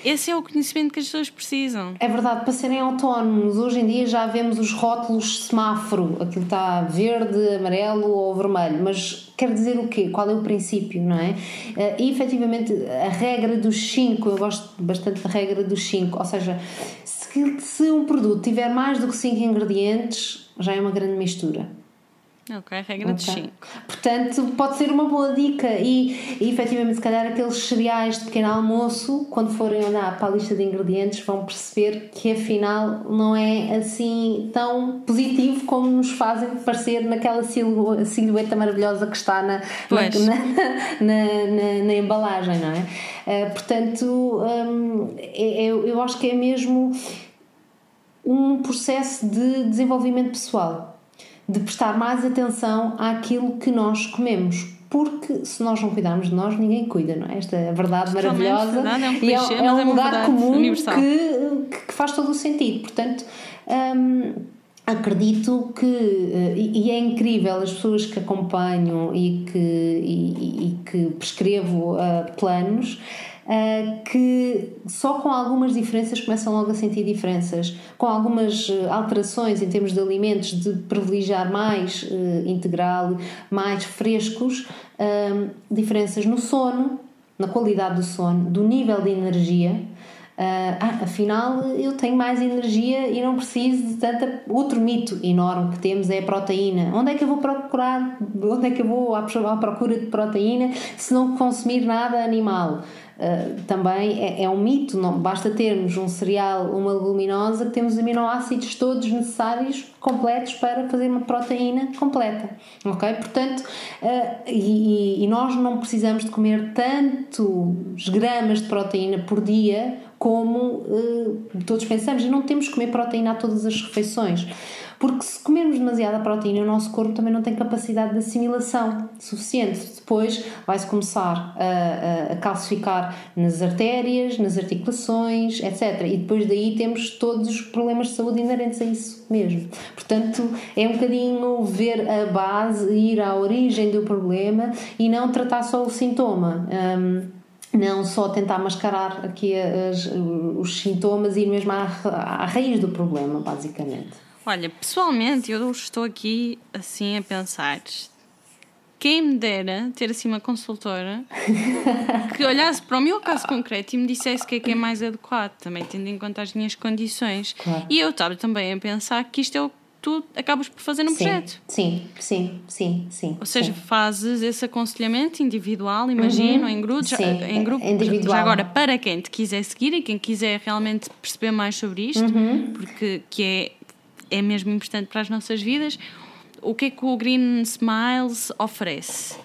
esse é o conhecimento que as pessoas precisam. É verdade, para serem autónomos. Hoje em dia já vemos os rótulos semáforo, aquilo está verde, amarelo ou vermelho, mas quer dizer o quê? Qual é o princípio, não é? Eh, e efetivamente a regra dos 5, eu gosto bastante da regra dos 5, ou seja, se um produto tiver mais do que 5 ingredientes, já é uma grande mistura. Ok, regra de Ok. 5. Portanto, pode ser uma boa dica e, e efetivamente, se calhar aqueles cereais de pequeno almoço, quando forem olhar para a lista de ingredientes, vão perceber que afinal não é assim tão positivo como nos fazem parecer naquela silhueta maravilhosa que está na, na, na, na- embalagem, não é? Eh, portanto, hum, é- é- eu acho que é mesmo um processo de desenvolvimento pessoal, de prestar mais atenção àquilo que nós comemos. Porque se nós não cuidarmos de nós, ninguém cuida, não é? Esta é a verdade Totalmente maravilhosa. verdade, é um e clichê, é, mas é é um lugar verdade comum que, que faz todo o sentido. Portanto, hum, acredito que eh, e e é incrível as pessoas que acompanho e que, e, e- e que prescrevo ah, planos que só com algumas diferenças começam logo a sentir diferenças com algumas eh, alterações em termos de alimentos de privilegiar mais eh, integral mais frescos diferenças no sono na qualidade do sono do nível de energia ah, ah, afinal eu tenho mais energia e não preciso de tanta. Outro mito enorme que temos é a proteína. Onde é que eu vou procurar? Onde é que eu vou à procura de proteína se não consumir nada animal? Ah, também é, é um mito, não basta termos um cereal, uma leguminosa, que temos os aminoácidos todos necessários, completos, para fazer uma proteína completa. Ok? Portanto, ah, e, e- nós não precisamos de comer tantos gramas de proteína por dia como eh, todos pensamos, e não temos que comer proteína a todas as refeições. Porque se comermos demasiada proteína, o nosso corpo também não tem capacidade de assimilação suficiente. Depois vai-se começar a, a- calcificar nas artérias, nas articulações, etc. E depois daí temos todos os problemas de saúde inerentes a isso mesmo. Portanto, é um bocadinho ver a base, ir à origem do problema e não tratar só o sintoma. Hum, não só tentar mascarar aqui as- os sintomas e ir mesmo à, à raiz do problema, basicamente. Olha, pessoalmente eu estou aqui assim a pensar. Quem me dera ter assim uma consultora que olhasse para o meu caso concreto e me dissesse o que é que é mais adequado, também tendo em conta as minhas condições. Claro. E eu estava também a pensar que isto é o que tu acabas por fazer no projeto. Sim, sim, sim, sim. Ou seja, sim. fazes esse aconselhamento individual, imagino, em grupos, Uhum. Sim, em grupo. individual. Já agora, para quem te quiser seguir e quem quiser realmente perceber mais sobre isto, Uhum. porque que é, é mesmo importante para as nossas vidas, o que é que o Green Smiles oferece?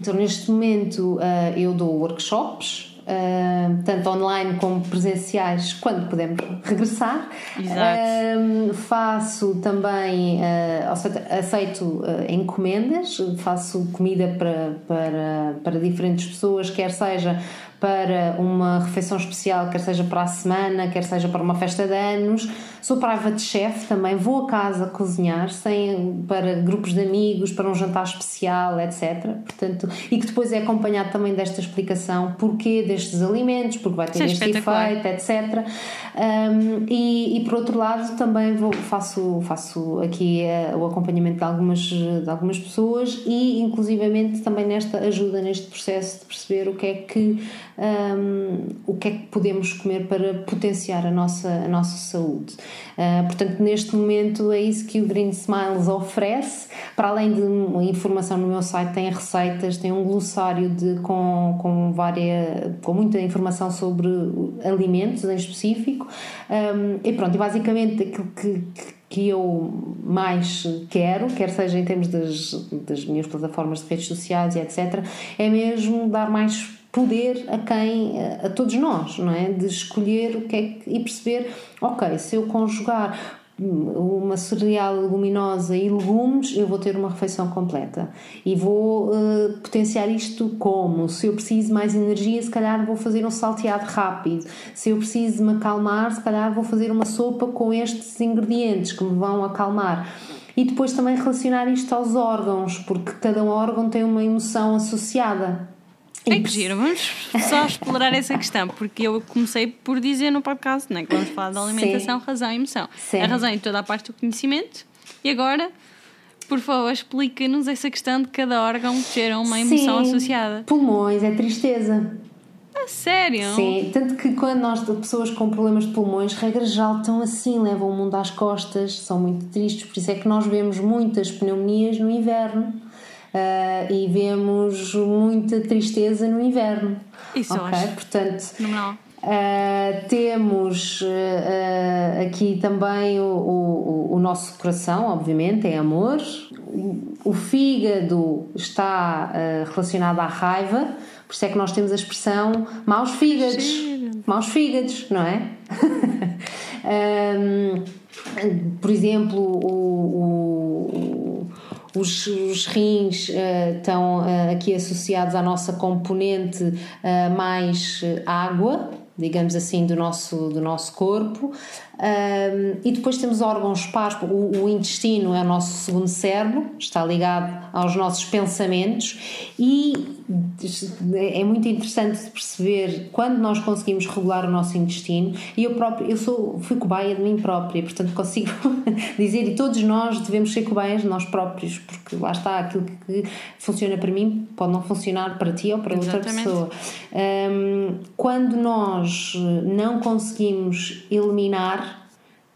Então, neste momento, ah, eu dou workshops, ah, tanto online como presenciais, quando podemos regressar. Exato. Ah, faço também, ou seja, aceito encomendas, faço comida para, para, para diferentes pessoas, quer seja para uma refeição especial, quer seja para a semana, quer seja para uma festa de anos. Sou private chef também, vou a casa cozinhar sem, para grupos de amigos, para um jantar especial, etc. Portanto, e que depois é acompanhado também desta explicação porquê destes alimentos, porque vai ter Isso é este efeito, etc. Um, e, e por outro lado também vou, faço, faço aqui eh, o acompanhamento de algumas, de algumas pessoas e inclusivamente também nesta ajuda neste processo de perceber o que é que um, o que é que podemos comer para potenciar a nossa, a nossa saúde. Uh, portanto, neste momento é isso que o Green Smiles oferece. Para além de informação no meu site, tem receitas, tem um glossário de, com, com, várias, com muita informação sobre alimentos em específico. Um, e pronto, basicamente aquilo que, que eu mais quero, quer seja em termos das, das minhas plataformas de redes sociais e etc., é mesmo dar mais poder a quem, a todos nós, não é? De escolher o que é que, e perceber, ok, se eu conjugar uma cereal leguminosa e legumes, eu vou ter uma refeição completa. E vou uh, potenciar isto como? Se eu preciso mais energia, se calhar vou fazer um salteado rápido. Se eu preciso me acalmar, se calhar vou fazer uma sopa com estes ingredientes que me vão acalmar. E depois também relacionar isto aos órgãos, porque cada órgão tem uma emoção associada É que giro, vamos só explorar essa questão, porque eu comecei por dizer no podcast né, que vamos falar de alimentação, Sim. razão e emoção. Sim. A razão é toda a parte do conhecimento, e agora, por favor, explica-nos essa questão de cada órgão ter uma emoção Sim, associada. Pulmões é tristeza. Ah, sério? Sim, tanto que quando nós, pessoas com problemas de pulmões, regra geral, estão assim, levam o mundo às costas, são muito tristes, por isso é que nós vemos muitas pneumonias no inverno. Uh, e vemos muita tristeza no inverno. Isso ok? acho. Portanto. Uh, temos uh, aqui também o, o, o, nosso coração, obviamente, é amor. O fígado está uh, relacionado à raiva, por isso é que nós temos a expressão maus fígados. Sim. Maus fígados, não é? um, por exemplo, o, os, os, rins uh, estão uh, aqui associados à nossa componente uh, mais água, digamos assim, do nosso, do nosso corpo. Um, e depois temos órgãos pares, o, o, intestino é o nosso segundo cérebro, está ligado aos nossos pensamentos e é muito interessante perceber quando nós conseguimos regular o nosso intestino e eu próprio, eu sou, fui cobaia de mim própria, portanto consigo dizer e todos nós devemos ser cobaias de nós próprios, porque lá está aquilo que funciona para mim pode não funcionar para ti ou para Exatamente. outra pessoa. Um, quando nós não conseguimos eliminar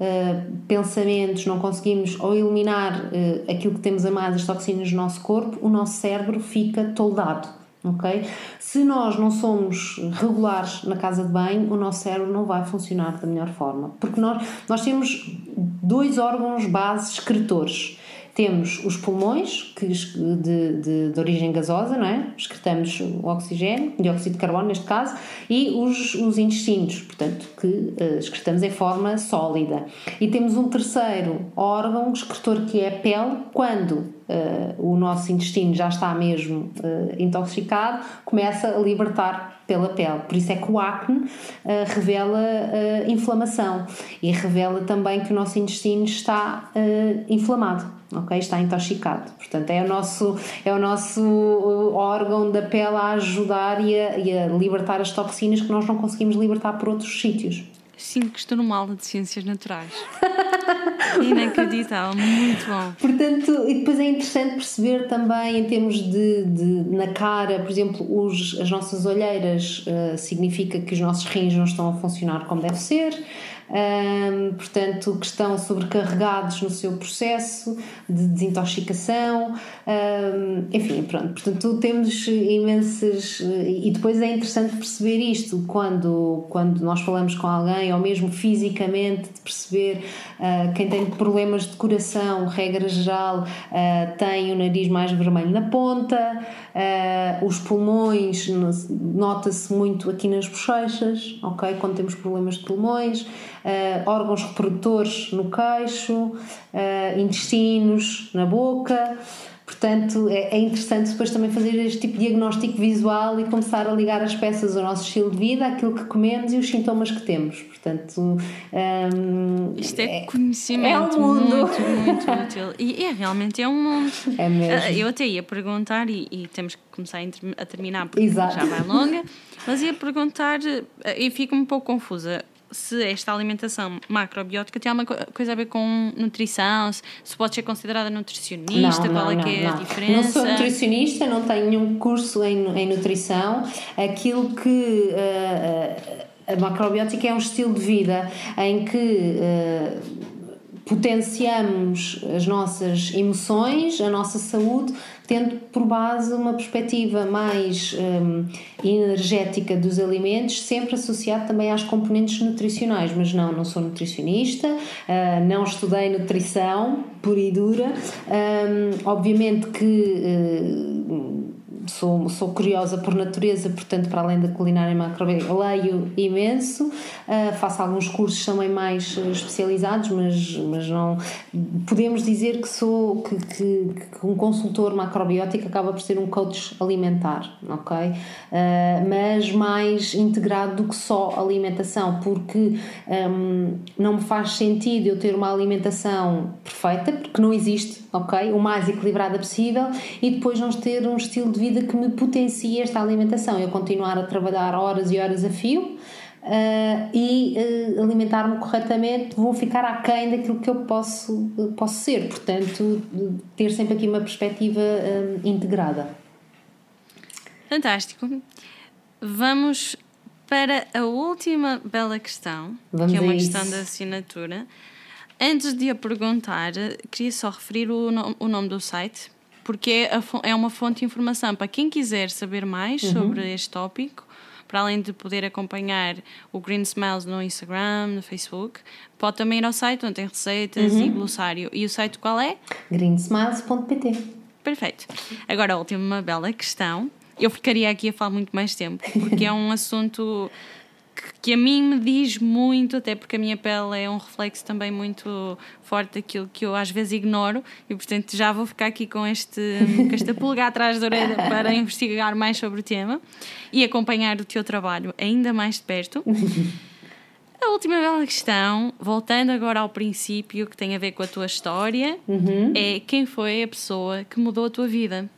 Uh, pensamentos, não conseguimos ou eliminar uh, aquilo que temos a mais, as toxinas no nosso corpo, o nosso cérebro fica toldado. Ok? Se nós não somos regulares na casa de banho, o nosso cérebro não vai funcionar da melhor forma. Porque nós, nós temos dois órgãos base excretores. Temos os pulmões, que de, de, de, origem gasosa, não é? Excretamos o oxigênio, dióxido de carbono neste caso, e os, os intestinos, portanto, que uh, excretamos em forma sólida. E temos um terceiro órgão excretor que é a pele, quando Uh, o nosso intestino já está mesmo uh, intoxicado, começa a libertar pela pele. Por isso é que o acne uh, revela inflamação e revela também que o nosso intestino está inflamado. Ok, está intoxicado. Portanto, é o nosso, é o nosso órgão da pele a ajudar e a, e a libertar as toxinas que nós não conseguimos libertar por outros sítios. Sinto que estou numa aula de ciências naturais. Inacreditável, muito bom. Portanto, e depois é interessante perceber também em termos de, de na cara, por exemplo, os, as nossas olheiras uh, significa que os nossos rins não estão a funcionar como deve ser um, portanto, que estão sobrecarregados no seu processo de desintoxicação, um, enfim, pronto. Portanto, temos imensas. E depois é interessante perceber isto quando, quando nós falamos com alguém, ou mesmo fisicamente, de perceber uh, quem tem problemas de coração, regra geral, uh, tem o nariz mais vermelho na ponta, uh, os pulmões, nota-se muito aqui nas bochechas, ok? Quando temos problemas de pulmões uh, órgãos reprodutores no queixo, uh, intestinos na boca. Portanto, é, é, interessante depois também fazer este tipo de diagnóstico visual e começar a ligar as peças ao nosso estilo de vida, aquilo que comemos e os sintomas que temos. Portanto, um, isto é, é conhecimento é um mundo. muito, muito útil. E é realmente é um mundo. É mesmo. Ah, eu até ia perguntar, e, e temos que começar a terminar porque Exato. já vai longa, mas ia perguntar, ah, e fico um pouco confusa se esta alimentação macrobiótica tem alguma coisa a ver com nutrição, se pode ser considerada nutricionista, não, qual não, é que é não. a diferença? Não sou nutricionista, não tenho nenhum curso em, em nutrição. Aquilo que uh, a macrobiótica é um estilo de vida em que uh, potenciamos as nossas emoções, a nossa saúde, tendo por base uma perspectiva mais um, energética dos alimentos, sempre associado também às componentes nutricionais. Mas não, não sou nutricionista, uh, não estudei nutrição pura e dura. Um, obviamente que. Uh, sou, sou curiosa por natureza, portanto, para além da culinária macrobiótica, leio imenso, uh, faço alguns cursos também mais especializados, mas, mas não. Podemos dizer que sou que, que, que um consultor macrobiótico acaba por ser um coach alimentar, ok? Uh, mas mais integrado do que só alimentação, porque um, não me faz sentido eu ter uma alimentação perfeita, porque não existe, ok? O mais equilibrada possível, e depois não ter um estilo de vida que me potencie esta alimentação. Eu continuar a trabalhar horas e horas a fio. Uh, e uh, alimentar-me corretamente, vou ficar aquém daquilo que eu posso, posso ser. Portanto, ter sempre aqui uma perspectiva uh, integrada. Fantástico. Vamos para a última bela questão, Vamos que é uma isso. questão da assinatura. Antes de a perguntar, queria só referir o, no- o nome do site, porque é, é uma fonte de informação para quem quiser saber mais Uhum. sobre este tópico, para além de poder acompanhar o Green Smiles no Instagram, no Facebook, pode também ir ao site onde tem receitas Uhum. e glossário. E o site qual é? greensmiles.pt Perfeito. Agora, a última bela questão. Eu ficaria aqui a falar muito mais tempo, porque é um assunto que, a mim me diz muito, até porque a minha pele é um reflexo também muito forte daquilo que eu às vezes ignoro, e portanto já vou ficar aqui com, este, com esta pulga atrás da orelha para investigar mais sobre o tema e acompanhar o teu trabalho ainda mais de perto. A última bela questão, voltando agora ao princípio que tem a ver com a tua história, é quem foi a pessoa que mudou a tua vida?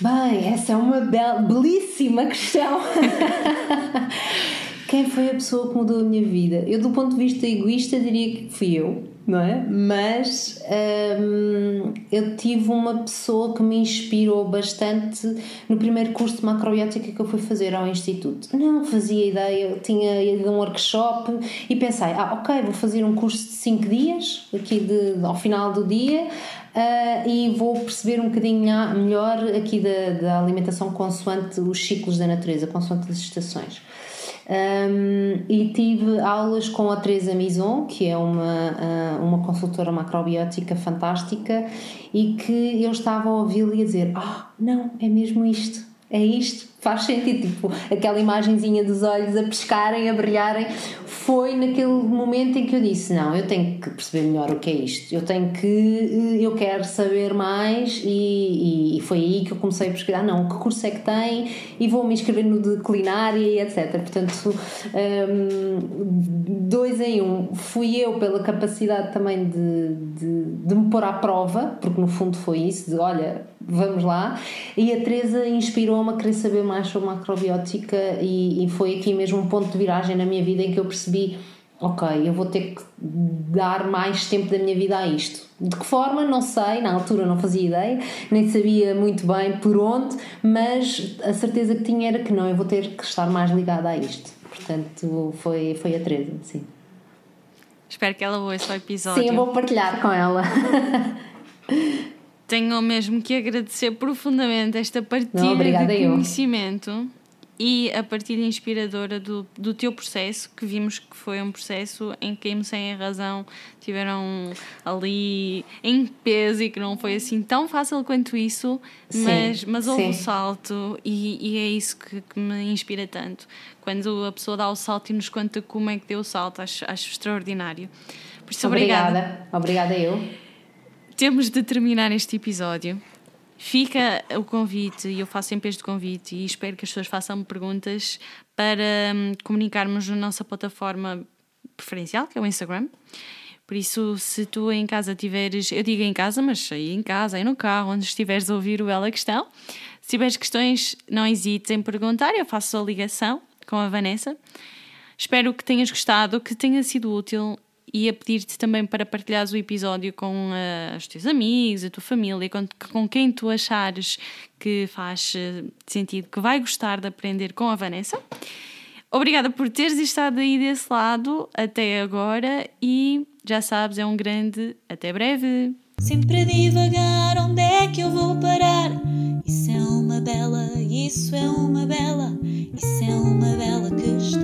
Bem, essa é uma belíssima questão. Quem foi a pessoa que mudou a minha vida? Eu, do ponto de vista egoísta, diria que fui eu, não é? Mas hum, eu tive uma pessoa que me inspirou bastante no primeiro curso de macrobiótica que eu fui fazer ao Instituto. Não fazia ideia, eu tinha ido a um workshop e pensei: ah, ok, vou fazer um curso de 5 dias, aqui de, ao final do dia. Uh, e vou perceber um bocadinho melhor aqui da, da alimentação consoante os ciclos da natureza, consoante as estações. Um, e tive aulas com a Teresa Mison, que é uma, uh, uma consultora macrobiótica fantástica, e que eu estava a ouvi-la e a dizer: Ah, não, é mesmo isto, é isto, faz sentido. Tipo, aquela imagenzinha dos olhos a pescarem, a brilharem. Foi naquele momento em que eu disse: Não, eu tenho que perceber melhor o que é isto, eu tenho que, eh, eu quero saber mais, e, e- foi aí que eu comecei a pesquisar: Não, que curso é que tem? E vou me inscrever no de culinária e etc. Portanto, hum, dois em um. Fui eu pela capacidade também de, de, de me pôr à prova, porque no fundo foi isso: de olha, vamos lá. E a Teresa inspirou-me a querer saber mais sobre macrobiótica, e, e foi aqui mesmo um ponto de viragem na minha vida em que eu percebi. Ok, eu vou ter que dar mais tempo da minha vida a isto. De que forma? Não sei, na altura não fazia ideia, nem sabia muito bem por onde, mas a certeza que tinha era que não, eu vou ter que estar mais ligada a isto. Portanto, foi, foi a Teresa, sim. Espero que ela ouça o episódio. Sim, eu vou partilhar com ela. Tenho mesmo que agradecer profundamente esta partilha Não, de eu. E a partilha inspiradora do, do teu processo, que vimos que foi um processo em que a emoção e a razão tiveram ali em peso e que não foi assim tão fácil quanto isso, Sim, mas, mas houve sim. o salto e, e é isso que, que me inspira tanto. Quando a pessoa dá o salto e nos conta como é que deu o salto, acho, acho extraordinário. Por isso, obrigada. Obrigada. Obrigada eu. Temos de terminar este episódio. Fica o convite, e eu faço sempre este convite, e espero que as pessoas façam perguntas para hum, comunicarmos na nossa plataforma preferencial, que é o Instagram. Por isso, se tu em casa tiveres, eu digo em casa, mas aí em casa, aí no carro, onde estiveres a ouvir o Bela Questão, se tiveres questões, não hesites em perguntar, eu faço a ligação com a Vanessa. Espero que tenhas gostado, que tenha sido útil e a pedir-te também para partilhares o episódio com uh, os teus amigos, a tua família, com, com quem tu achares que faz eh, sentido, que vai gostar de aprender com a Vanessa. Obrigada por teres estado aí desse lado até agora e já sabes, é um grande até breve. Sempre a divagar, onde é que eu vou parar? Isso é uma bela, isso é uma bela, isso é uma bela questão.